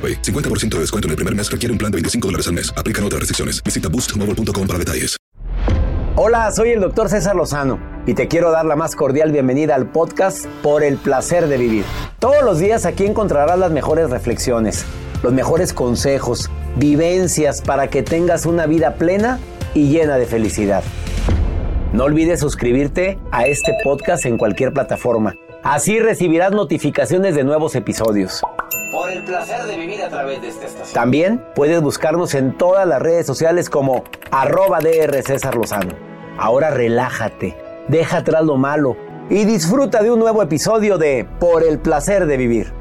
AroPay. 50% de descuento en el primer mes requiere un plan de 25 dólares al mes. Aplican otras restricciones. Visita boostmobile.com para detalles. Hola, soy el doctor César Lozano y te quiero dar la más cordial bienvenida al podcast Por el placer de vivir. Todos los días aquí encontrarás las mejores reflexiones, los mejores consejos, vivencias para que tengas una vida plena y llena de felicidad. No olvides suscribirte a este podcast en cualquier plataforma. Así recibirás notificaciones de nuevos episodios. Por el placer de vivir a través de esta estación. También puedes buscarnos en todas las redes sociales como arroba DR César Lozano. Ahora relájate, deja atrás lo malo y disfruta de un nuevo episodio de Por el placer de vivir.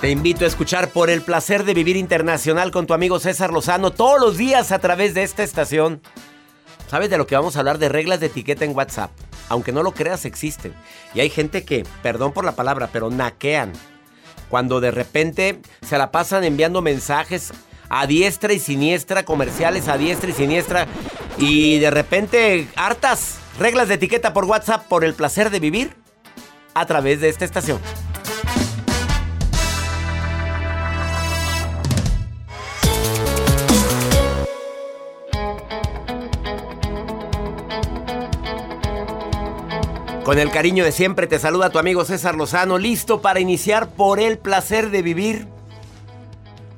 Te invito a escuchar Por el placer de vivir internacional con tu amigo César Lozano todos los días a través de esta estación. ¿Sabes de lo que vamos a hablar? De reglas de etiqueta en WhatsApp. Aunque no lo creas, existen. Y hay gente que, perdón por la palabra, pero naquean. Cuando de repente se la pasan enviando mensajes a diestra y siniestra, comerciales a diestra y siniestra. Y de repente, hartas reglas de etiqueta por WhatsApp por el placer de vivir a través de esta estación. Con el cariño de siempre te saluda tu amigo César Lozano, listo para iniciar por el placer de vivir.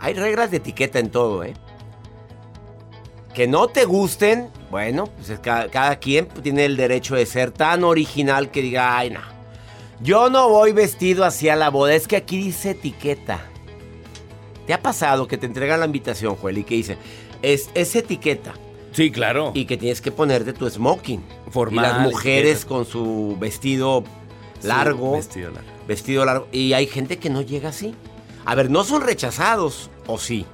Hay reglas de etiqueta en todo, ¿eh? Que no te gusten, bueno, pues cada, quien tiene el derecho de ser tan original que diga, ay, no. Yo no voy vestido hacia la boda, es que aquí dice etiqueta. ¿Te ha pasado que te entregan la invitación, Joel, y que dice, es, es etiqueta? Sí, claro. Y que tienes que ponerte tu smoking. Formal. Y las mujeres con su vestido largo. vestido largo. Vestido largo. Y hay gente que no llega así. A ver, no son rechazados, ¿o sí?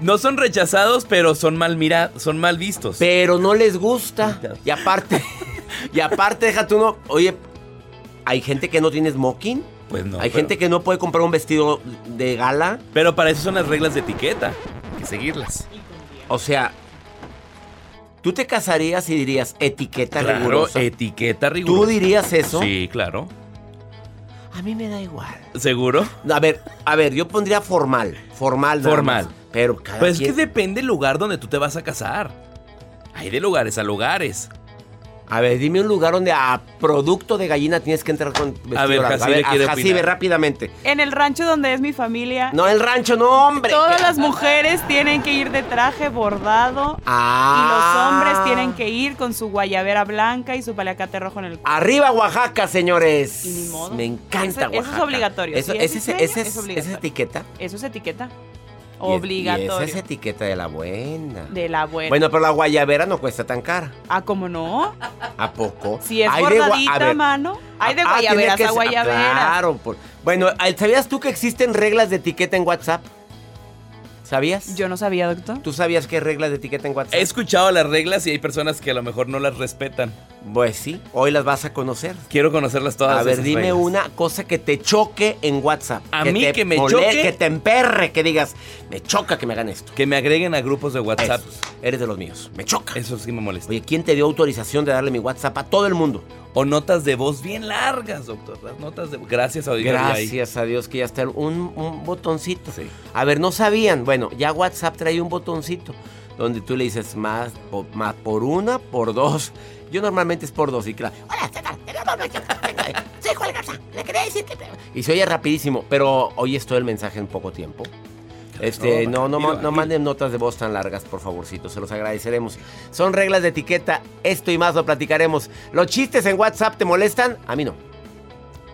No son rechazados, pero son mal mirados, son mal vistos. Pero no les gusta. Y aparte, y aparte, déjate uno. Oye, hay gente que no tiene smoking. Pues no. Hay gente que no puede comprar un vestido de gala. Pero para eso son las reglas de etiqueta. Hay que seguirlas. O sea, ¿Tú te casarías y dirías etiqueta claro, rigurosa? etiqueta rigurosa. ¿Tú dirías eso? Sí, claro. A mí me da igual. ¿Seguro? A ver, a ver, yo pondría formal. Formal. Formal. pero cada Pues es que depende del lugar donde tú te vas a casar. Hay de lugares a lugares. A ver, dime un lugar donde a producto de gallina tienes que entrar con vestido A ver, largo. a ver, rápidamente. En el rancho donde es mi familia. No, el rancho, no, hombre. Todas las mujeres tienen que ir de traje bordado. Ah. Y los hombres tienen que ir con su guayabera blanca y su paliacate rojo en el cuello. Arriba Oaxaca, señores. Y ni modo. Me encanta Oaxaca. Eso es obligatorio. Eso, es, ese, ese, es, esa etiqueta. Eso es etiqueta. Obligatorio. Y esa es etiqueta de la buena. De la buena. Bueno, pero la guayabera no cuesta tan cara. Ah, ¿cómo no? ¿A poco? Si es bordadita, mano. Hay de ah, guayaberas a guayaberas. Claro. Bueno, ¿sabías tú que existen reglas de etiqueta en WhatsApp? ¿Sabías? Yo no sabía, doctor. ¿Tú sabías qué reglas de etiqueta en WhatsApp? He escuchado las reglas y hay personas que a lo mejor no las respetan. Pues sí, hoy las vas a conocer. Quiero conocerlas todas. A ver, dime una cosa que te choque en WhatsApp. A mí que me choque. Que te emperre, que digas, me choca que me hagan esto. Que me agreguen a grupos de WhatsApp. eres de los míos. Me choca. Eso sí me molesta. Oye, ¿quién te dio autorización de darle mi WhatsApp a todo el mundo? O notas de voz bien largas, doctor. Las notas de Gracias a Dios. Gracias a Dios que ya está un, un botoncito. Sí. A ver, no sabían. Bueno, ya WhatsApp trae un botoncito donde tú le dices más, más por una, por dos. Yo normalmente es por dos y claro. Hola, soy Juan Garza. Le quería decir que. Y se oye rapidísimo, pero hoy estoy el mensaje en poco tiempo. Este, no, no, no aquí- manden notas de voz tan largas, por favorcito, se los agradeceremos. Son reglas de etiqueta, esto y más lo platicaremos. ¿Los chistes en WhatsApp te molestan? A mí no.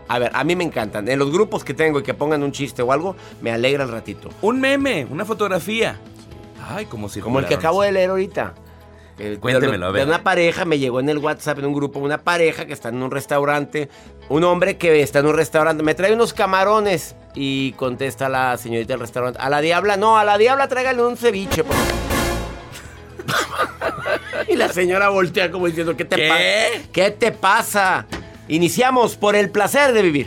A ver, a mí me encantan. En los grupos que tengo y que pongan un chiste o algo, me alegra el ratito. Un meme, una fotografía. Ay, como si Como el que acabo de leer ahorita. Eh, Cuéntemelo, a de, ver. de una pareja, me llegó en el WhatsApp, en un grupo, una pareja que está en un restaurante. Un hombre que está en un restaurante. Me trae unos camarones. Y contesta la señorita del restaurante. A la diabla, no, a la diabla tráigale un ceviche. por favor". y la señora voltea como diciendo, ¿qué te pasa? ¿Qué te pasa? Iniciamos por el placer de vivir.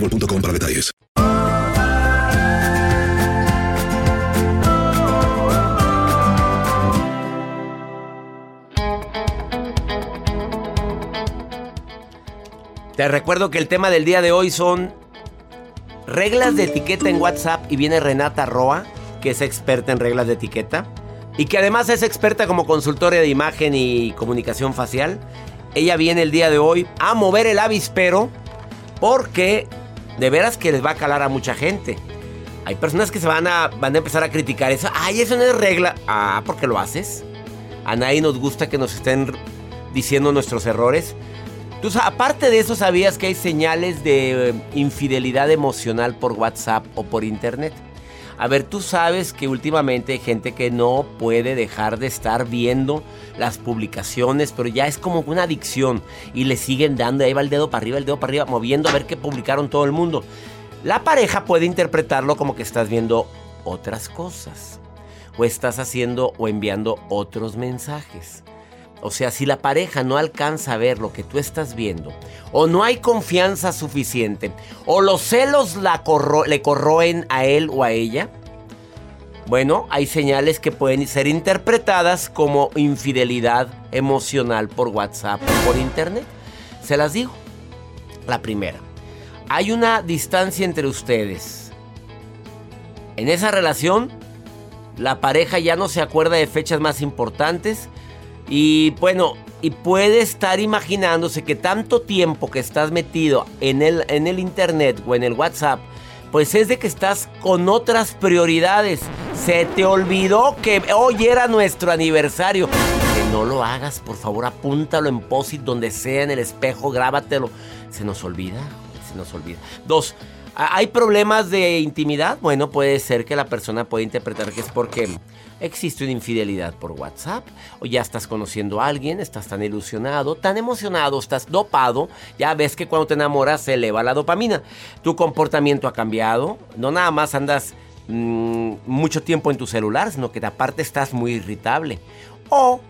boostmobile.com para detalles. Te recuerdo que el tema del día de hoy son reglas de etiqueta en WhatsApp y viene Renata Roa, que es experta en reglas de etiqueta y que además es experta como consultora de imagen y comunicación facial. Ella viene el día de hoy a mover el avispero porque de veras que les va a calar a mucha gente. Hay personas que se van a, van a empezar a criticar eso. Ay, eso no es regla. Ah, ¿por qué lo haces? A nadie nos gusta que nos estén diciendo nuestros errores. Tú, aparte de eso, ¿sabías que hay señales de eh, infidelidad emocional por WhatsApp o por Internet? A ver, tú sabes que últimamente hay gente que no puede dejar de estar viendo las publicaciones, pero ya es como una adicción y le siguen dando, ahí va el dedo para arriba, el dedo para arriba, moviendo a ver qué publicaron todo el mundo. La pareja puede interpretarlo como que estás viendo otras cosas o estás haciendo o enviando otros mensajes. O sea, si la pareja no alcanza a ver lo que tú estás viendo, o no hay confianza suficiente, o los celos le corroen a él o a ella, bueno, hay señales que pueden ser interpretadas como infidelidad emocional por WhatsApp o por Internet. Se las digo. La primera, hay una distancia entre ustedes. En esa relación, la pareja ya no se acuerda de fechas más importantes y bueno, y puede estar imaginándose que tanto tiempo que estás metido en el, en el internet o en el WhatsApp, pues es de que estás con otras prioridades. Se te olvidó que hoy era nuestro aniversario. Que no lo hagas, por favor, apúntalo en posit donde sea, en el espejo, grábatelo. Se nos olvida, se nos olvida. Dos, ¿ha- ¿hay problemas de intimidad? Bueno, puede ser que la persona pueda interpretar que es porque existe una infidelidad por WhatsApp o ya estás conociendo a alguien, estás tan ilusionado, tan emocionado, estás dopado, ya ves que cuando te enamoras se eleva la dopamina. Tu comportamiento ha cambiado, no nada más andas mm, mucho tiempo en tu celular, sino que aparte estás muy irritable. O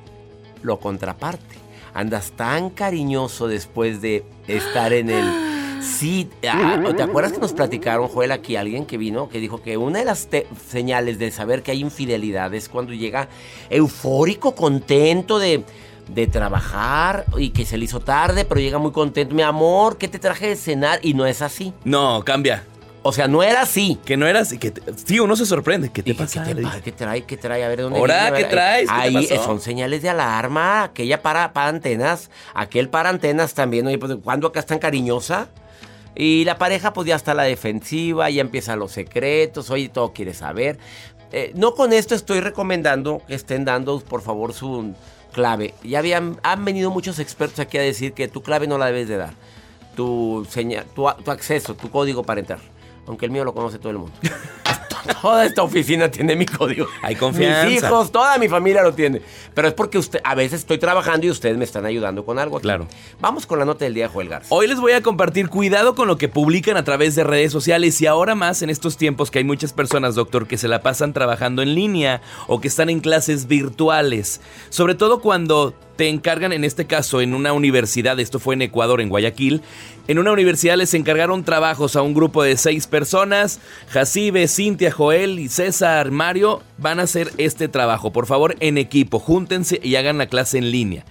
lo contraparte. Andas tan cariñoso después de estar en el... Sí, ah, ¿te acuerdas que nos platicaron, Joel, aquí alguien que vino, que dijo que una de las señales de saber que hay infidelidad es cuando llega eufórico, contento de, de trabajar y que se le hizo tarde, pero llega muy contento. Mi amor, ¿qué te traje de cenar? Y no es así. No, cambia. O sea, no era así. Que no era así. Que te- sí, uno se sorprende. ¿Qué te Dije, pasa? ¿Qué, te pa- qué trae? ¿Qué trae? A ver, ¿de dónde Ahora, ¿qué traes? ¿Qué te Ahí pasó? son señales de alarma. Aquella para, para antenas. Aquel para antenas también. Oye, pues, ¿cuándo acá es tan cariñosa? Y la pareja, pues ya está a la defensiva, ya empiezan los secretos. Oye, todo quiere saber. Eh, no con esto estoy recomendando que estén dando, por favor, su clave. Ya habían, han venido muchos expertos aquí a decir que tu clave no la debes de dar. Tu, señal, tu, tu acceso, tu código para entrar. Aunque el mío lo conoce todo el mundo. Toda esta oficina tiene mi código. Hay confianza. Mis hijos, toda mi familia lo tiene. Pero es porque usted, a veces estoy trabajando y ustedes me están ayudando con algo. aquí. Claro. Vamos con la nota del día, Joel Garza. Hoy les voy a compartir cuidado con lo que publican a través de redes sociales y ahora más en estos tiempos que hay muchas personas, doctor, que se la pasan trabajando en línea o que están en clases virtuales. Sobre todo cuando te encargan, en este caso, en una universidad, esto fue en Ecuador, en Guayaquil, en una universidad les encargaron trabajos a un grupo de seis personas, Jacibe, Cintia, Joel y César, Mario, van a hacer este trabajo. Por favor, en equipo, júntense y hagan la clase en línea.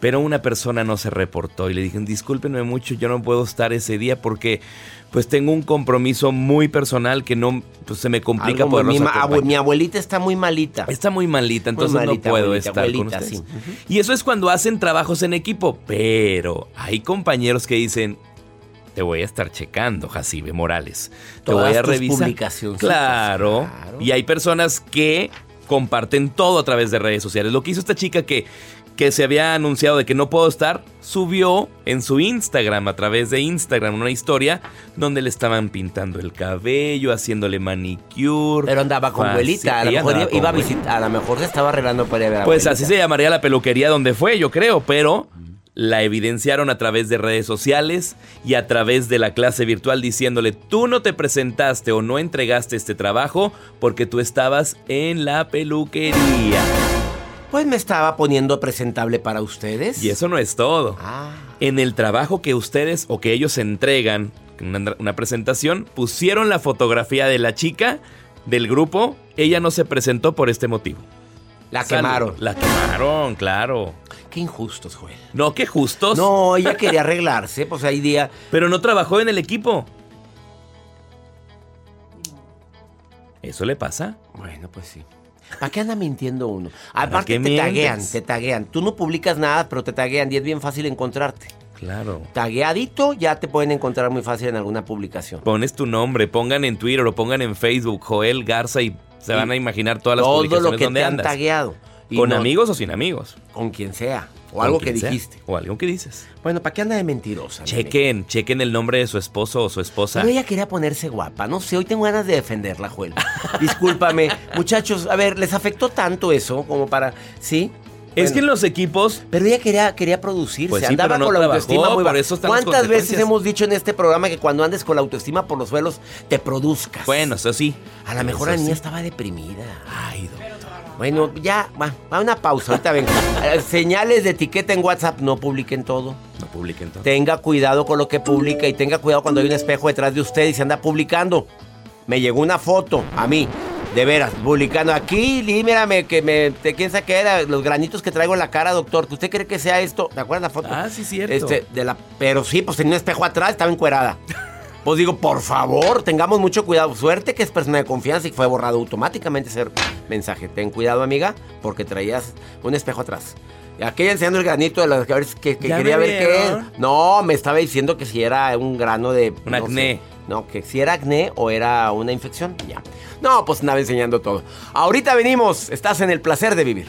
Pero una persona no se reportó y le dijeron, discúlpenme mucho, yo no puedo estar ese día porque pues tengo un compromiso muy personal que no, pues se me complica poderlos mi, ma- abue- acompañar". mi abuelita está muy malita. Está muy malita, Muy entonces malita, no puedo abuelita, estar con abuelita, ustedes. sí. Y eso es cuando hacen trabajos en equipo, pero hay compañeros que dicen, te voy a estar checando, Jacibe Morales. Te Todas voy a tus revisar. Claro. claro. Y hay personas que comparten todo a través de redes sociales. Lo que hizo esta chica que, que se había anunciado de que no puedo estar, subió en su Instagram, a través de Instagram, una historia donde le estaban pintando el cabello, haciéndole manicure. Pero andaba con abuelita. A lo mejor iba, a visitar. A lo mejor se estaba arreglando para ir a ver a Pues abuelita. así se llamaría la peluquería donde fue, yo creo, pero la evidenciaron a través de redes sociales y a través de la clase virtual diciéndole, tú no te presentaste o no entregaste este trabajo porque tú estabas en la peluquería. Pues me estaba poniendo presentable para ustedes. Y eso no es todo. Ah. En el trabajo que ustedes o que ellos entregan, una, una presentación, pusieron la fotografía de la chica del grupo. Ella no se presentó por este motivo. La quemaron. La quemaron, claro. Qué injustos, Joel. No, qué justos. No, ella quería arreglarse. Pues hay día. Pero no trabajó en el equipo. ¿Eso le pasa? Bueno, pues sí. ¿Para qué anda mintiendo uno? Aparte te taguean, te taguean. Tú no publicas nada, pero te taguean y es bien fácil encontrarte. Claro. Tagueadito ya te pueden encontrar muy fácil en alguna publicación. Pones tu nombre, pongan en Twitter o pongan en Facebook Joel Garza y se van a imaginar todas las Todo publicaciones lo que donde te han andas. tagueado. Y Con no- amigos o sin amigos. Con quien sea. O algo que sea. dijiste. O algo que dices. Bueno, ¿para qué anda de mentirosa? nene? Chequen, chequen el nombre de su esposo o su esposa. Pero ella quería ponerse guapa. No sé, hoy tengo ganas de defenderla, Joel. Discúlpame. Muchachos, a ver, ¿les afectó tanto eso como para... ¿Sí? Es que en los equipos Pero ella quería, quería producirse, Pues sí, andaba pero no con la trabajó, autoestima muy por baja. ¿Cuántas veces hemos dicho en este programa que cuando andes con la autoestima por los suelos, te produzcas? Bueno, eso sí. A lo mejor la niña sí. estaba deprimida. Ay, doctor. Bueno, ya, va, va una pausa, ahorita vengo. Eh, Señales de etiqueta en WhatsApp, no publiquen todo. No publiquen todo. Tenga cuidado con lo que publica y tenga cuidado cuando hay un espejo detrás de usted y se anda publicando. Me llegó una foto a mí, de veras, publicando aquí, mírame, que me, te, quién sabe qué era, los granitos que traigo en la cara, doctor, que usted cree que sea esto. ¿Te acuerdas la foto? Ah, sí, cierto. Este, de la, pero sí, pues tenía un espejo atrás, estaba encuerada. Pues digo, por favor, tengamos mucho cuidado. Suerte que es persona de confianza y fue borrado automáticamente ese mensaje. Ten cuidado, amiga, porque traías un espejo atrás. Aquella enseñando el granito de las que, que, que ¿Ya quería ver qué es. No, me estaba diciendo que si era un grano de. Un no acné. sé. No, que si era acné o era una infección. Ya. No, pues andaba enseñando todo. Ahorita venimos. Estás en el placer de vivir.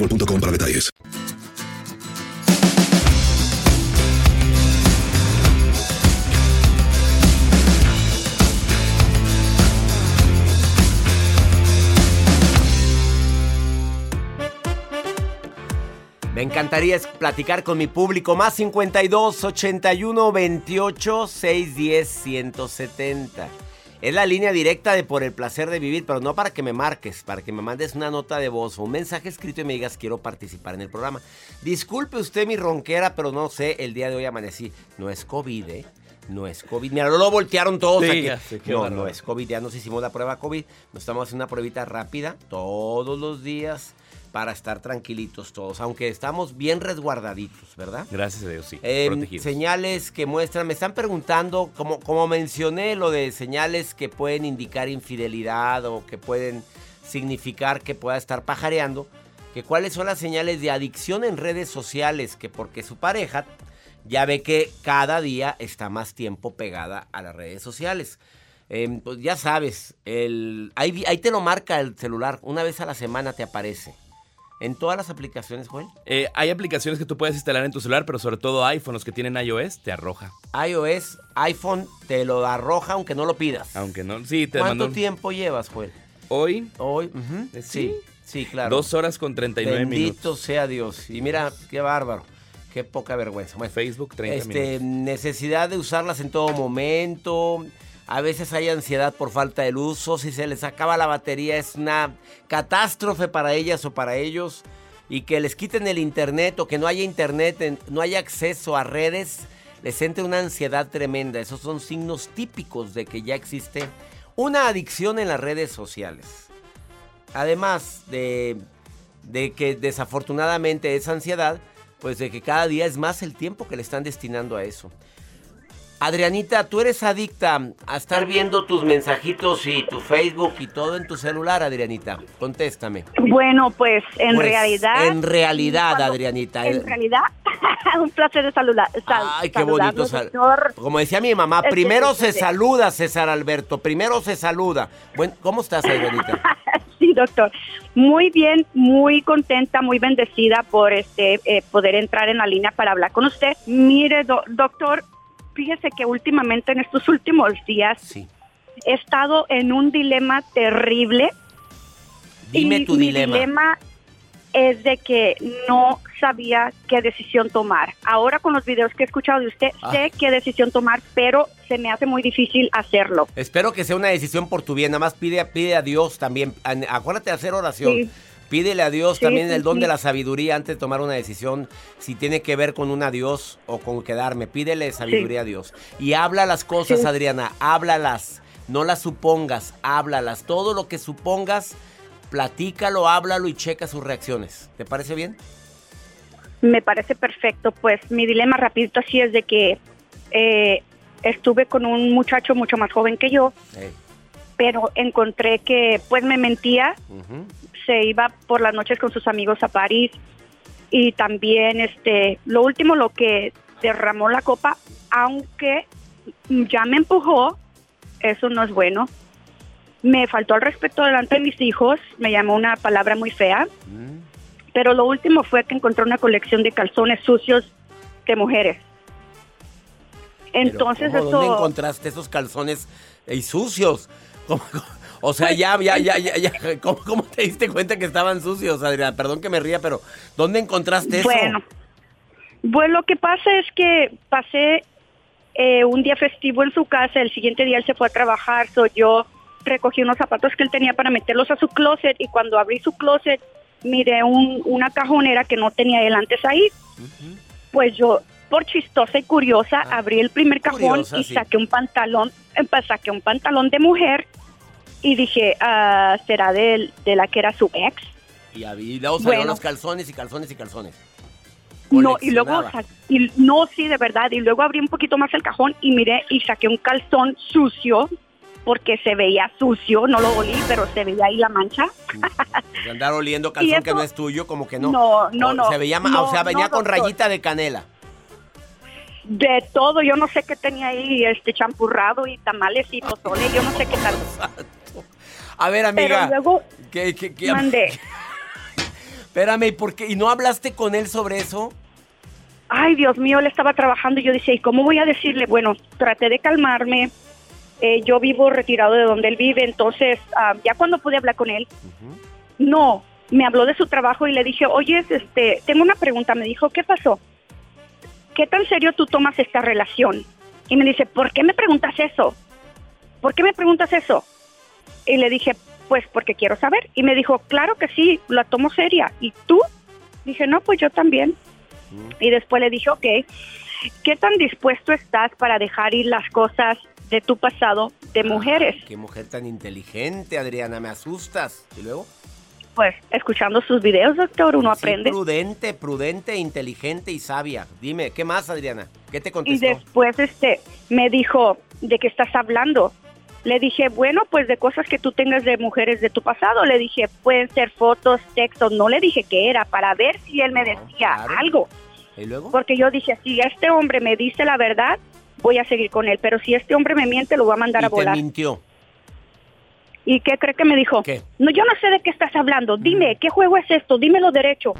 boostmobile.com para detalles. Me encantaría platicar con mi público. Más 52 81 28 610 170. Es la línea directa de Por el placer de vivir, pero no para que me marques, para que me mandes una nota de voz o un mensaje escrito y me digas quiero participar en el programa. Disculpe usted mi ronquera, pero no sé, el día de hoy amanecí. No es COVID, ¿eh? No es COVID. Mira, lo voltearon todos Sí, aquí. ya no, bárbaro. no es COVID. Ya nos hicimos la prueba COVID. Nos estamos haciendo una pruebita rápida todos los días para estar tranquilitos todos, aunque estamos bien resguardaditos, ¿verdad? Gracias a Dios, sí. Eh, protegidos. señales que muestran, me están preguntando, como, como mencioné, lo de señales que pueden indicar infidelidad o que pueden significar que pueda estar pajareando, que cuáles son las señales de adicción en redes sociales, que porque su pareja ya ve que cada día está más tiempo pegada a las redes sociales. Eh, pues ya sabes, el, ahí, ahí te lo marca el celular, una vez a la semana te aparece. En todas las aplicaciones, Joel. Eh, hay aplicaciones que tú puedes instalar en tu celular, pero sobre todo iPhone, los que tienen iOS, te arroja. iOS, iPhone te lo arroja aunque no lo pidas. Aunque no, sí, te ¿Cuánto mandó tiempo llevas, Joel? hoy Hoy, ¿Eh, sí, sí, claro. dos horas con 39 Bendito minutos. sea Dios. Y mira, qué bárbaro. Qué poca vergüenza. Bueno, Facebook 30 este, minutos. necesidad de usarlas en todo momento. A veces hay ansiedad por falta de uso. Si se les acaba la batería es una catástrofe para ellas o para ellos. Y que les quiten el internet o que no haya internet, no haya acceso a redes, les entre una ansiedad tremenda. Esos son signos típicos de que ya existe una adicción en las redes sociales. Además de, de que desafortunadamente esa ansiedad, pues de que cada día es más el tiempo que le están destinando a eso. Adrianita, tú eres adicta a estar viendo tus mensajitos y tu Facebook y todo en tu celular, Adrianita. Contéstame. Bueno, pues en Pues, realidad. En realidad, cuando- Adrianita. En realidad, un placer de saludar. sal- Ay, qué bonito. sal-. Como decía mi mamá, primero se saluda, César Alberto. Primero se saluda. Bueno, ¿cómo estás, Adrianita? Sí, doctor. Muy bien, muy contenta, muy bendecida por este eh, poder entrar en la línea para hablar con usted. Mire, do- doctor, fíjese que últimamente en estos últimos días Sí. he estado en un dilema terrible. Dime y tu mi dilema. dilema es de que no sabía qué decisión tomar. Ahora con los videos que he escuchado de usted, Ah. sé qué decisión tomar, pero se me hace muy difícil hacerlo. Espero que sea una decisión por tu bien. Nada más pide, pide a Dios también. Acuérdate de hacer oración. Sí. Pídele a Dios Sí, también sí, el don sí. de la sabiduría antes de tomar una decisión, si tiene que ver con un adiós o con quedarme. Pídele sabiduría a Dios. Y habla las cosas. Adriana, háblalas. No las supongas, háblalas. Todo lo que supongas, platícalo, háblalo y checa sus reacciones. ¿Te parece bien? Me parece perfecto. Pues mi dilema rapidito así es de que eh, estuve con un muchacho mucho más joven que yo, pero encontré que pues me mentía, ujú. se iba por las noches con sus amigos a París y también este lo último lo que derramó la copa, aunque ya me empujó, eso no es bueno. Me faltó el respeto delante de mis hijos, me llamó una palabra muy fea. Mm. Pero lo último fue que encontré una colección de calzones sucios de mujeres. Pero, Entonces ¿cómo? ¿Dónde eso encontraste esos calzones y sucios? ¿Cómo- cómo? O sea, ya, ya, ya, ya, ya. ¿Cómo, cómo te diste cuenta que estaban sucios, Adriana? Perdón que me ría, pero ¿dónde encontraste eso? Bueno, pues lo que pasa es que pasé eh, un día festivo en su casa, el siguiente día él se fue a trabajar, so yo recogí unos zapatos que él tenía para meterlos a su closet y cuando abrí su closet miré un- una cajonera que no tenía él antes ahí. Pues yo, por chistosa y curiosa, abrí el primer cajón Ah, curiosa, y sí. saqué un pantalón, eh, pues, saqué un pantalón de mujer y dije, ah, ¿será de, de la que era su ex? Y, habí- y luego Bueno. los calzones y calzones y calzones. No, y luego, y, no, sí, de verdad, y luego abrí un poquito más el cajón y miré y saqué un calzón sucio, porque se veía sucio, no lo olí, pero se veía ahí la mancha. Andar oliendo calzón eso- que no es tuyo, como que no. No, no, O no, Se veía, no, o sea, venía no, con doctor. rayita de canela. De todo, yo no sé qué tenía ahí, este champurrado y tamales y pozole, yo no sé qué tal. A ver, amiga. Pero luego ¿qué- qué- qué- mandé. Espérame, ¿y por qué? ¿Y no hablaste con él sobre eso? Ay, Dios mío, él estaba trabajando y yo decía, ¿y cómo voy a decirle? Bueno, traté de calmarme. eh, yo vivo retirado de donde él vive, entonces ah, ya cuando pude hablar con él, no, me habló de su trabajo y le dije, oye, este, tengo una pregunta. Me dijo, ¿qué pasó? ¿Qué tan serio tú tomas esta relación? Y me dice, ¿por qué me preguntas eso? ¿Por qué me preguntas eso? Y le dije, pues porque quiero saber. Y me dijo, claro que sí, la tomo seria. ¿Y tú? Dije, no, pues yo también. Y después le dije, ok, ¿qué tan dispuesto estás para dejar ir las cosas de tu pasado de mujeres? Qué mujer tan inteligente, Adriana, me asustas. ¿Y luego? Pues escuchando sus videos, doctor, uno Sí, aprende. prudente, prudente, inteligente y sabia. Dime, ¿qué más, Adriana? ¿Qué te Y contestó? después este me dijo, ¿de qué estás hablando? Le dije, bueno, pues de cosas que tú tengas de mujeres de tu pasado. Le dije, pueden ser fotos, textos. No le dije qué era, para ver si él me decía claro. algo. ¿Y luego? Porque yo dije, si este hombre me dice la verdad, voy a seguir con él. Pero si este hombre me miente, lo voy a mandar y a te volar. mintió. ¿Y qué cree que me dijo? ¿Qué? No, yo no sé de qué estás hablando. Dime, ¿qué juego es esto? Dímelo derecho.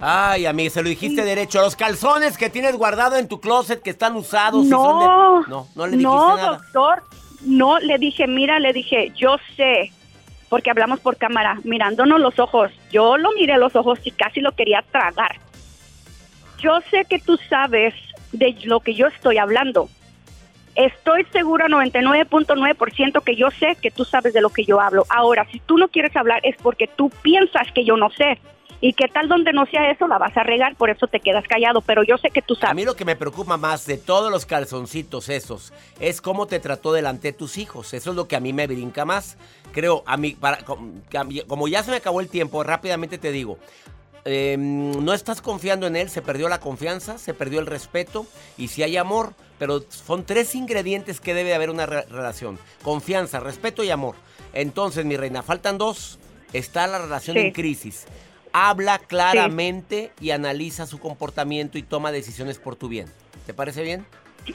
Ay, amiga, se lo dijiste derecho. Los calzones que tienes guardado en tu closet que están usados. No, son de- No, no le dijiste no, nada. doctor. No, le dije, mira, le dije, yo sé, porque hablamos por cámara, mirándonos los ojos. Yo lo miré los ojos y casi lo quería tragar. Yo sé que tú sabes de lo que yo estoy hablando. Estoy segura 99.9% que yo sé que tú sabes de lo que yo hablo. Ahora, si tú no quieres hablar es porque tú piensas que yo no sé. Y qué tal donde no sea eso, la vas a regar, por eso te quedas callado. Pero yo sé que tú A sabes. mí lo que me preocupa más de todos los calzoncitos esos es cómo te trató delante de tus hijos. Eso es lo que a mí me brinca más. Creo, a mí, para, como ya se me acabó el tiempo, rápidamente te digo. Eh, no estás confiando en él, se perdió la confianza, se perdió el respeto y si hay amor, pero son tres ingredientes que debe haber una re- relación. Confianza, respeto y amor. Entonces, mi reina, faltan dos. Está la relación Sí. en crisis. Habla claramente y analiza su comportamiento y toma decisiones por tu bien. ¿Te parece bien?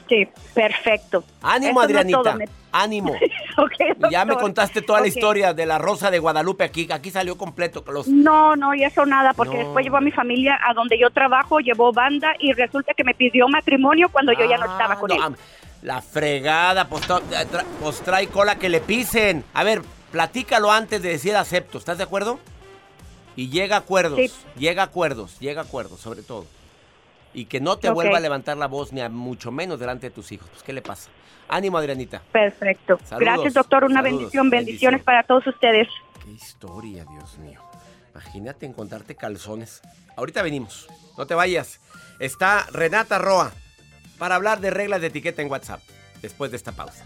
Sí, perfecto. Ánimo, Eso no es Adrianita. me- Ánimo. Ya me contaste toda la historia de la Rosa de Guadalupe aquí. Aquí salió completo. Los... No, no, y eso nada, porque No. después llevó a mi familia a donde yo trabajo, llevó banda y resulta que me pidió matrimonio cuando yo ya no estaba con Ah, él. no, am- La fregada, pues, tra- pues trae cola que le pisen. A ver, platícalo antes de decir acepto. ¿Estás de acuerdo? Y llega a acuerdos. Sí. Llega a acuerdos. Llega a acuerdos, sobre todo. Y que no te vuelva a levantar la voz ni a mucho menos delante de tus hijos. Pues, ¿qué le pasa? Ánimo, Adrianita. Perfecto. Saludos, Gracias, doctor. Una saludos, bendición. Bendiciones bendición. para todos ustedes. Qué historia, Dios mío. Imagínate encontrarte calzones. Ahorita venimos. No te vayas. Está Renata Roa para hablar de reglas de etiqueta en WhatsApp. Después de esta pausa.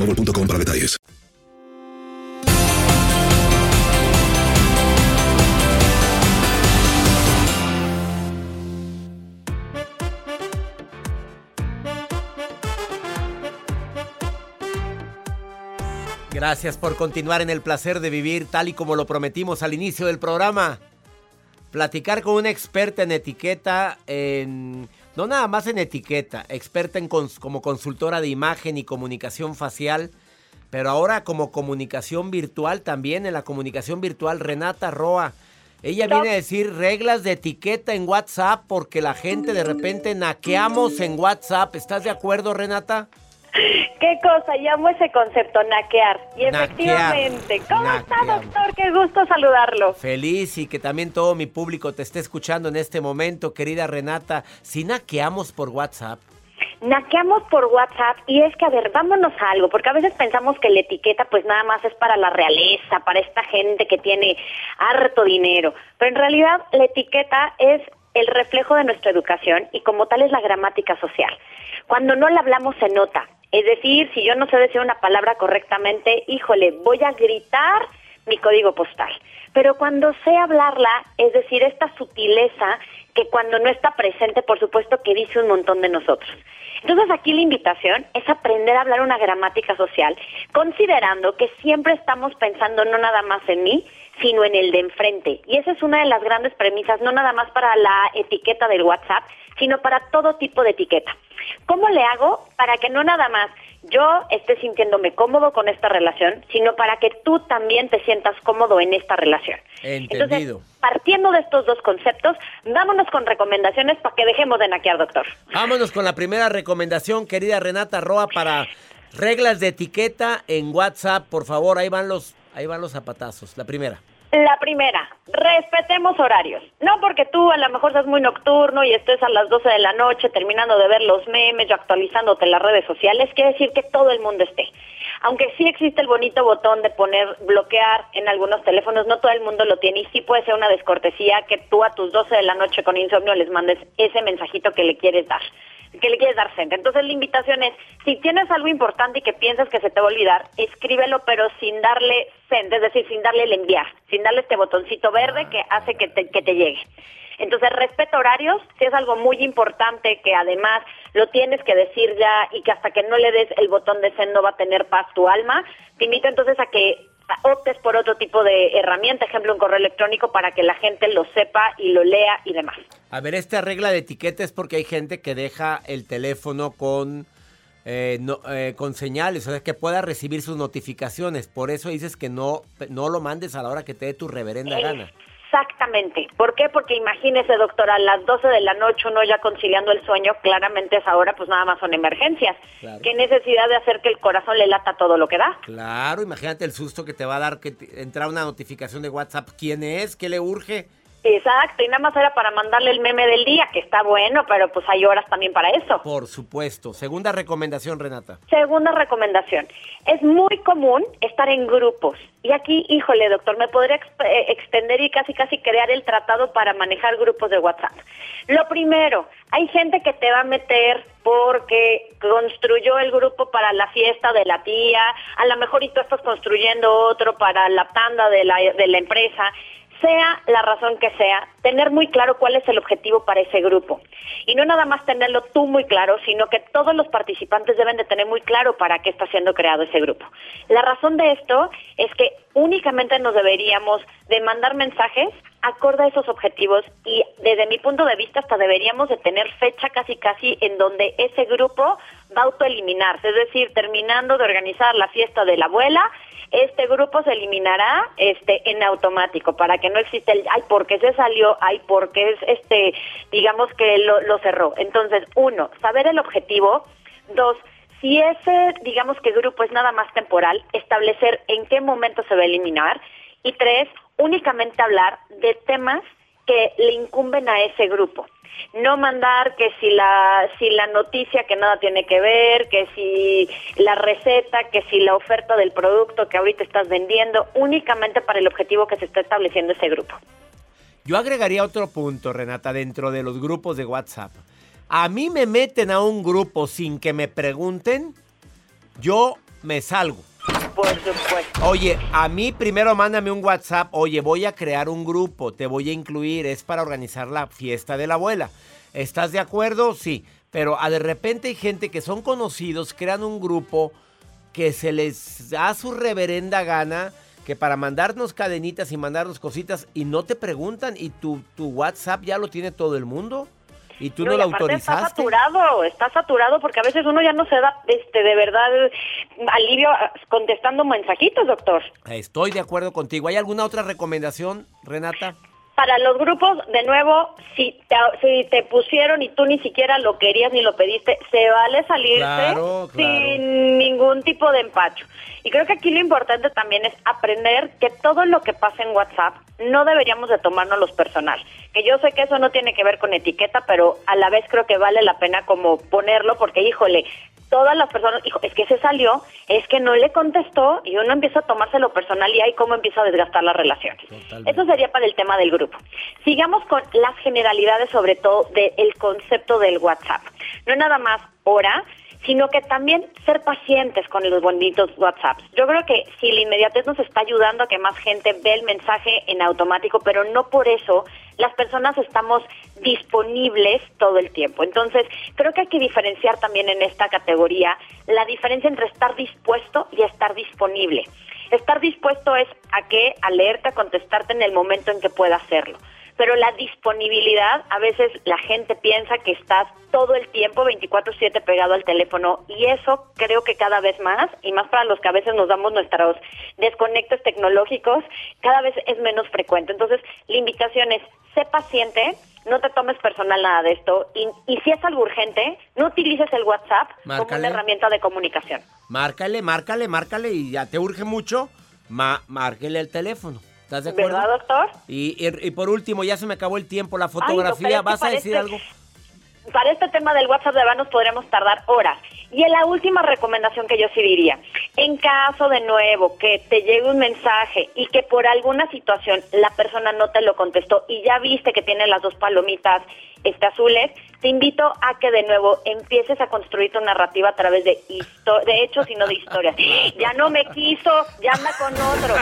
boostmobile.com para detalles. Gracias por continuar en el placer de vivir tal y como lo prometimos al inicio del programa. Platicar con una experta en etiqueta, en, no nada más en etiqueta, experta en cons- como consultora de imagen y comunicación facial, pero ahora como comunicación virtual también, en la comunicación virtual, Renata Roa. Ella viene a decir reglas de etiqueta en WhatsApp porque la gente de repente naqueamos en WhatsApp. ¿Estás de acuerdo, Renata? Qué cosa, llamo ese concepto, naquear. Y Naquear. efectivamente, ¿cómo está, doctor? Qué gusto saludarlo. Feliz y que también todo mi público te esté escuchando en este momento, querida Renata. Si naqueamos por WhatsApp, Naqueamos por WhatsApp y es que, a ver, vámonos a algo, porque a veces pensamos que la etiqueta pues nada más es para la realeza, para esta gente que tiene harto dinero, pero en realidad la etiqueta es el reflejo de nuestra educación y como tal es la gramática social. Cuando no la hablamos se nota, es decir, si yo no sé decir una palabra correctamente, híjole, voy a gritar mi código postal. Pero cuando sé hablarla, es decir, esta sutileza que cuando no está presente, por supuesto que dice un montón de nosotros. Entonces aquí la invitación es aprender a hablar una gramática social, considerando que siempre estamos pensando no nada más en mí, sino en el de enfrente. Y esa es una de las grandes premisas, no nada más para la etiqueta del WhatsApp, sino para todo tipo de etiqueta. ¿Cómo le hago para que no nada más yo esté sintiéndome cómodo con esta relación, sino para que tú también te sientas cómodo en esta relación? entendido. Entonces, partiendo de estos dos conceptos, vámonos con recomendaciones para que dejemos de naquear, doctor. Vámonos con la primera recomendación, querida Renata Roa, para reglas de etiqueta en WhatsApp. Por favor, ahí van los, ahí van los zapatazos. La primera. La primera, respetemos horarios. No porque tú a lo mejor seas muy nocturno y estés a las 12 de la noche terminando de ver los memes y actualizándote en las redes sociales, quiere decir que todo el mundo esté. Aunque sí existe el bonito botón de poner bloquear en algunos teléfonos, no todo el mundo lo tiene y sí puede ser una descortesía que tú a tus 12 de la noche con insomnio les mandes ese mensajito que le quieres dar. Que le quieres dar send. Entonces la invitación es, si tienes algo importante y que piensas que se te va a olvidar, escríbelo pero sin darle send, es decir, sin darle el enviar, sin darle este botoncito verde que hace que te, que te llegue. Entonces, respeto horarios, si es algo muy importante que además lo tienes que decir ya y que hasta que no le des el botón de send no va a tener paz tu alma, te invito entonces a que optes por otro tipo de herramienta, ejemplo un correo electrónico para que la gente lo sepa y lo lea y demás. A ver, esta regla de etiqueta es porque hay gente que deja el teléfono con, eh, no, eh, con señales, o sea, que pueda recibir sus notificaciones. Por eso dices que no, no lo mandes a la hora que te dé tu reverenda gana. Exactamente. ¿Por qué? Porque imagínese, doctora, a las 12 de la noche uno ya conciliando el sueño, claramente esa hora pues nada más son emergencias. ¿Qué necesidad de hacer que el corazón le lata todo lo que da? Claro, imagínate el susto que te va a dar que te- entra una notificación de WhatsApp. ¿Quién es? ¿Qué le urge? Exacto, y nada más era para mandarle el meme del día, que está bueno, pero pues hay horas también para eso. Por supuesto. Segunda recomendación, Renata. Segunda recomendación, es muy común estar en grupos. Y aquí, híjole, doctor, me podría eh, extender y casi casi crear el tratado para manejar grupos de WhatsApp. Lo primero, hay gente que te va a meter porque construyó el grupo para la fiesta de la tía, a lo mejor y tú estás construyendo otro para la tanda de la, de la empresa sea la razón que sea, tener muy claro cuál es el objetivo para ese grupo. Y no nada más tenerlo tú muy claro, sino que todos los participantes deben de tener muy claro para qué está siendo creado ese grupo. La razón de esto es que únicamente nos deberíamos de mandar mensajes acorde a esos objetivos y desde mi punto de vista hasta deberíamos de tener fecha casi casi en donde ese grupo va a autoeliminarse, es decir, terminando de organizar la fiesta de la abuela, este grupo se eliminará este en automático para que no exista el ay porque se salió ay porque es este digamos que lo, lo cerró entonces uno saber el objetivo. Dos si ese digamos que grupo es nada más temporal establecer en qué momento se va a eliminar. Y tres únicamente hablar de temas que le incumben a ese grupo no mandar que si la si la noticia que nada tiene que ver, que si la receta, que si la oferta del producto que ahorita estás vendiendo, únicamente para el objetivo que se está estableciendo ese grupo. Yo agregaría otro punto, Renata, dentro de los grupos de WhatsApp. A mí me meten a un grupo sin que me pregunten, yo me salgo. Oye, a mí primero mándame un WhatsApp. Oye, voy a crear un grupo, te voy a incluir, es para organizar la fiesta de la abuela. ¿Estás de acuerdo? Sí. Pero a de repente hay gente que son conocidos, crean un grupo que se les da su reverenda gana, que para mandarnos cadenitas y mandarnos cositas y no te preguntan y tu, tu WhatsApp ya lo tiene todo el mundo y tú no, y lo aparte Está autorizaste. saturado, está saturado porque a veces uno ya no se da este de verdad alivio ah, contestando mensajitos, doctor. Estoy de acuerdo contigo. ¿Hay alguna otra recomendación, Renata? Para los grupos, de nuevo, si te, si te pusieron y tú ni siquiera lo querías ni lo pediste, se vale salirse Claro, claro. sin ningún tipo de empacho. Y creo que aquí lo importante también es aprender que todo lo que pasa en WhatsApp no deberíamos de tomarnos los personal. Que yo sé que eso no tiene que ver con etiqueta, pero a la vez creo que vale la pena como ponerlo porque, híjole, todas las personas, hijo, es que se salió, es que no le contestó y uno empieza a tomárselo personal y ahí cómo empieza a desgastar las relaciones. Eso sería para el tema del grupo. Sigamos con las generalidades, sobre todo del concepto del WhatsApp. No nada más hora, sino que también ser pacientes con los bonitos WhatsApps. Yo creo que si la inmediatez nos está ayudando a que más gente ve el mensaje en automático, pero no por eso las personas estamos disponibles todo el tiempo. Entonces, creo que hay que diferenciar también en esta categoría la diferencia entre estar dispuesto y estar disponible. Estar dispuesto es a que a leerte, a contestarte en el momento en que pueda hacerlo. Pero la disponibilidad, a veces la gente piensa que estás todo el tiempo 24/7 pegado al teléfono y eso creo que cada vez más, y más para los que a veces nos damos nuestros desconectos tecnológicos, cada vez es menos frecuente. Entonces, la invitación es, sé paciente, no te tomes personal nada de esto y, y si es algo urgente, no utilices el WhatsApp como una herramienta de comunicación. Márcale, márcale, márcale y ya te urge mucho, ma- márquele el teléfono. ¿Estás de acuerdo? ¿Verdad, doctor? Y, y- y por último, ya se me acabó el tiempo, la Ay, doctor, fotografía. ¿Vas a decir este- algo? Para este tema del WhatsApp de nos podríamos tardar horas. Y en la última recomendación que yo sí diría, en caso de nuevo que te llegue un mensaje y que por alguna situación la persona no te lo contestó y ya viste que tiene las dos palomitas este, azules, te invito a que de nuevo empieces a construir tu narrativa a través de, de hechos y no de historias. ya no me quiso, ya anda con otro.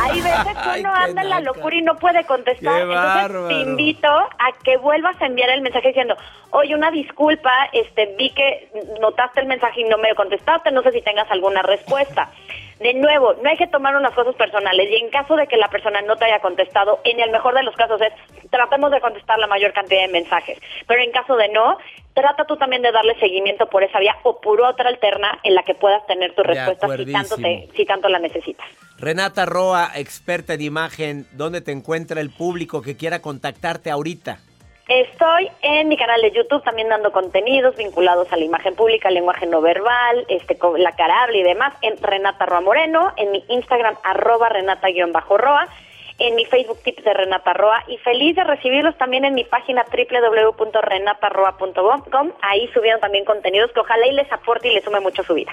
Hay veces que uno anda en la locura y no puede contestar. Entonces te invito a que vuelvas a enviar el mensaje diciendo, oye, una disculpa, este, vi que notaste el mensaje y no me contestaste, no sé si tengas alguna respuesta. De nuevo, no hay que tomar unas cosas personales y en caso de que la persona no te haya contestado, en el mejor de los casos es tratemos de contestar la mayor cantidad de mensajes, pero en caso de no, trata tú también de darle seguimiento por esa vía o por otra alterna en la que puedas tener tu respuesta si tanto, te, si tanto la necesitas. Renata Roa, experta en imagen, ¿dónde te encuentra el público que quiera contactarte ahorita? Estoy en mi canal de YouTube también dando contenidos vinculados a la imagen pública, lenguaje no verbal, este, la carable y demás, en Renata Roa Moreno, en mi Instagram arroba renata-roa, en mi Facebook Tips de Renata Roa y feliz de recibirlos también en mi página www.renataroa.com. Ahí subieron también contenidos que ojalá y les aporte y les sume mucho a su vida.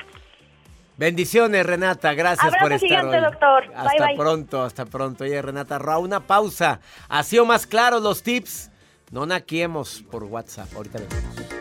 Bendiciones, Renata. Gracias por estar gigante, doctor. Hasta pronto, hasta pronto. Oye, Renata Roa, una pausa. ¿Ha sido más claros los tips? No naquiemos por WhatsApp. Ahorita vemos.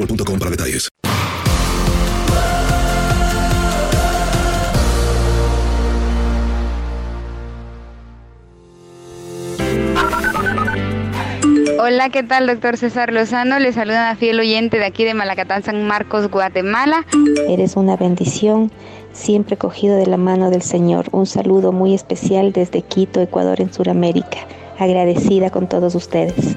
boostmobile.com para detalles. Hola, ¿qué tal, doctor César Lozano? Le saluda a fiel oyente de aquí de Malacatán, San Marcos, Guatemala. Eres una bendición, siempre cogido de la mano del Señor. Un saludo muy especial desde Quito, Ecuador, en Sudamérica agradecida con todos ustedes.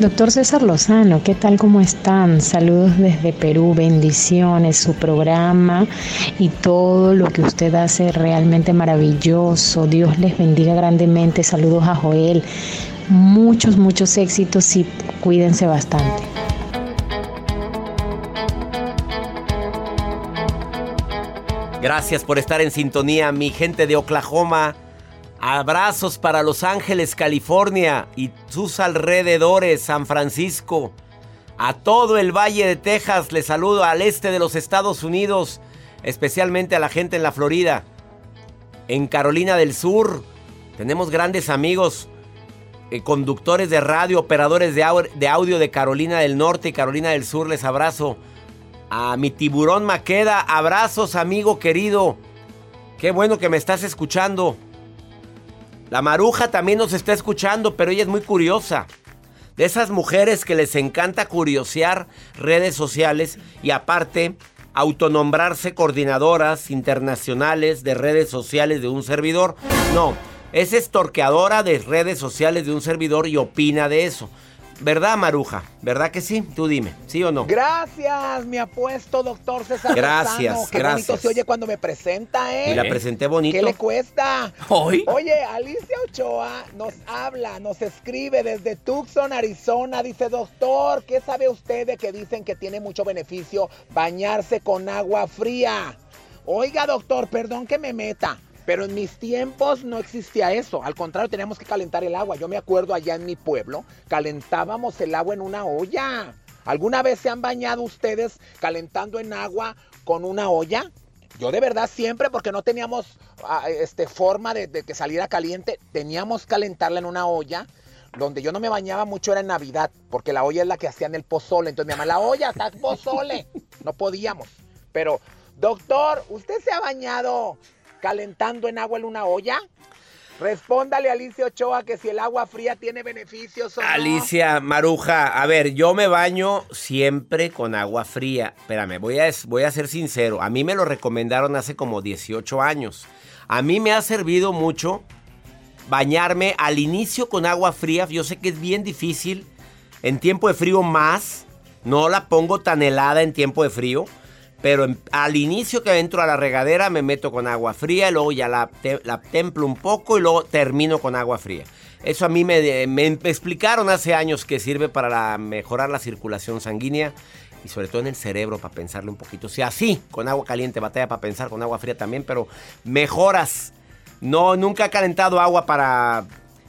Doctor César Lozano, ¿qué tal? ¿Cómo están? Saludos desde Perú, bendiciones, su programa y todo lo que usted hace realmente maravilloso. Dios les bendiga grandemente. Saludos a Joel. Muchos, muchos éxitos y cuídense bastante. Gracias por estar en sintonía, mi gente de Oklahoma. Abrazos para Los Ángeles, California y sus alrededores, San Francisco. A todo el Valle de Texas les saludo al este de los Estados Unidos, especialmente a la gente en la Florida. En Carolina del Sur tenemos grandes amigos, eh, conductores de radio, operadores de, de audio de Carolina del Norte y Carolina del Sur. Les abrazo. A mi tiburón Maqueda, abrazos amigo querido. Qué bueno que me estás escuchando. La maruja también nos está escuchando, pero ella es muy curiosa. De esas mujeres que les encanta curiosear redes sociales y aparte autonombrarse coordinadoras internacionales de redes sociales de un servidor. No, es estorqueadora de redes sociales de un servidor y opina de eso. ¿Verdad, Maruja? ¿Verdad que sí? Tú dime, ¿sí o no? Gracias, mi apuesto, doctor César. Gracias, Lozano. Qué gracias. bonito se oye cuando me presenta, ¿eh? Y la presenté bonito. ¿Qué le cuesta? ¿Hoy? Oye, Alicia Ochoa nos habla, nos escribe desde Tucson, Arizona. Dice, doctor, ¿qué sabe usted de que dicen que tiene mucho beneficio bañarse con agua fría? Oiga, doctor, perdón que me meta. Pero en mis tiempos no existía eso. Al contrario, teníamos que calentar el agua. Yo me acuerdo allá en mi pueblo, calentábamos el agua en una olla. ¿Alguna vez se han bañado ustedes calentando en agua con una olla? Yo de verdad siempre, porque no teníamos ah, este, forma de, que saliera caliente, teníamos que calentarla en una olla. Donde yo no me bañaba mucho era en Navidad, porque la olla es la que hacían el pozole. Entonces mi mamá, la olla, está pozole. No podíamos. Pero, doctor, ¿usted se ha bañado calentando en agua en una olla? Respóndale a Alicia Ochoa que si el agua fría tiene beneficios. Alicia Maruja, a ver, yo me baño siempre con agua fría. Espérame, voy a, voy a ser sincero. A mí me lo recomendaron hace como 18 años. A mí me ha servido mucho bañarme al inicio con agua fría. Yo sé que es bien difícil. En tiempo de frío más. No la pongo tan helada en tiempo de frío. Pero en- al inicio que entro a la regadera me meto con agua fría, luego ya la, te- la templo un poco y luego termino con agua fría. Eso a mí me, me explicaron hace años que sirve para la- mejorar la circulación sanguínea y sobre todo en el cerebro para pensarle un poquito. Si así, con agua caliente batalla para pensar, con agua fría también, pero mejoras. No, nunca he calentado agua para...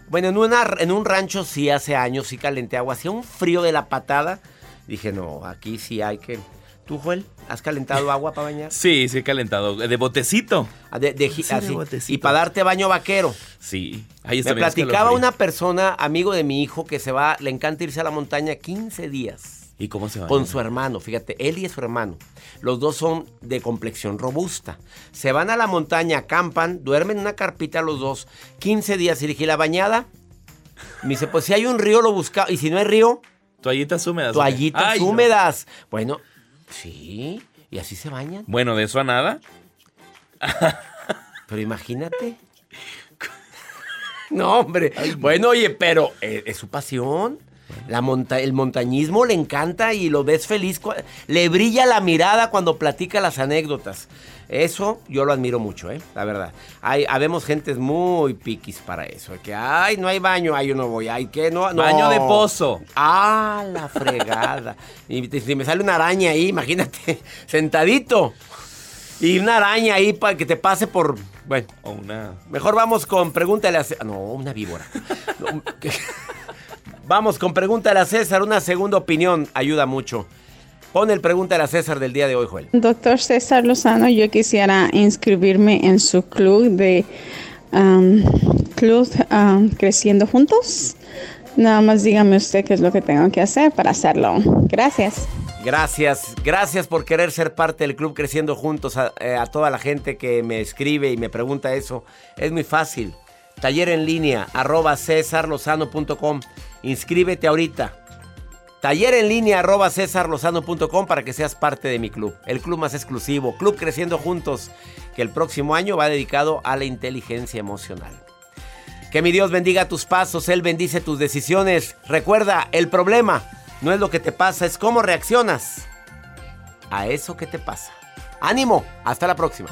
Bueno, en, una, en un rancho sí hace años sí calenté agua. Hacía un frío de la patada. Dije, no, aquí sí hay que... ¿Tú, Joel, has calentado agua para bañar? Sí, sí he calentado. De botecito. Ah, de- botecito. Y para darte baño vaquero. Sí. Ahí está Me platicaba una persona, amigo de mi hijo, que se va, le encanta irse a la montaña 15 días. ¿Y cómo se va? Con su hermano, fíjate, él y su hermano. Los dos son de complexión robusta. Se van a la montaña, acampan, duermen en una carpita los dos, 15 días. Y dije, ¿la bañada? Me dice, pues si hay un río lo busca. Y si no hay río, Toallitas húmedas. toallitas Ay, no. húmedas. Bueno, sí, y así se bañan. Bueno, de eso a nada. Pero imagínate. No, hombre. Bueno, oye, pero eh, es su pasión. La monta el montañismo le encanta y lo ves feliz. Le brilla la mirada cuando platica las anécdotas. Eso yo lo admiro mucho, ¿eh? La verdad. Hay, habemos gentes muy piquis para eso. Que, ay, no hay baño, ay, yo no voy. Ay, que no, no. Baño de pozo. Ah, la fregada. y si me sale una araña ahí, imagínate, sentadito. Y una araña ahí para que te pase por. Bueno. O una. Mejor vamos con pregúntale a César. No, una víbora. No, vamos con pregúntale a César. Una segunda opinión ayuda mucho. Pon el pregúntale a César del día de hoy, Joel. Doctor César Lozano, yo quisiera inscribirme en su club de um, Club um, Creciendo Juntos. Nada más dígame usted qué es lo que tengo que hacer para hacerlo. Gracias. Gracias, gracias por querer ser parte del club Creciendo Juntos. A, eh, a toda la gente que me escribe y me pregunta eso. Es muy fácil. Taller en línea, arroba cesarlozano.com. Inscríbete ahorita. Taller en línea, arroba cesarlozano.com para que seas parte de mi club. El club más exclusivo, Club Creciendo Juntos, que el próximo año va dedicado a la inteligencia emocional. Que mi Dios bendiga tus pasos, Él bendice tus decisiones. Recuerda, el problema no es lo que te pasa, es cómo reaccionas a eso que te pasa. Ánimo, hasta la próxima.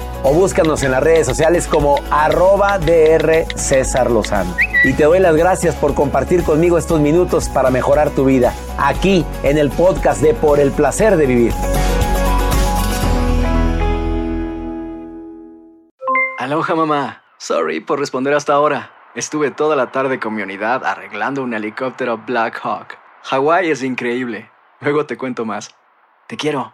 o búscanos en las redes sociales como arroba DR César Lozano. Y te doy las gracias por compartir conmigo estos minutos para mejorar tu vida, aquí en el podcast de Por el Placer de Vivir. Aloha mamá. Sorry por responder hasta ahora. Estuve toda la tarde con mi unidad arreglando un helicóptero Black Hawk. Hawái es increíble. Luego te cuento más. Te quiero.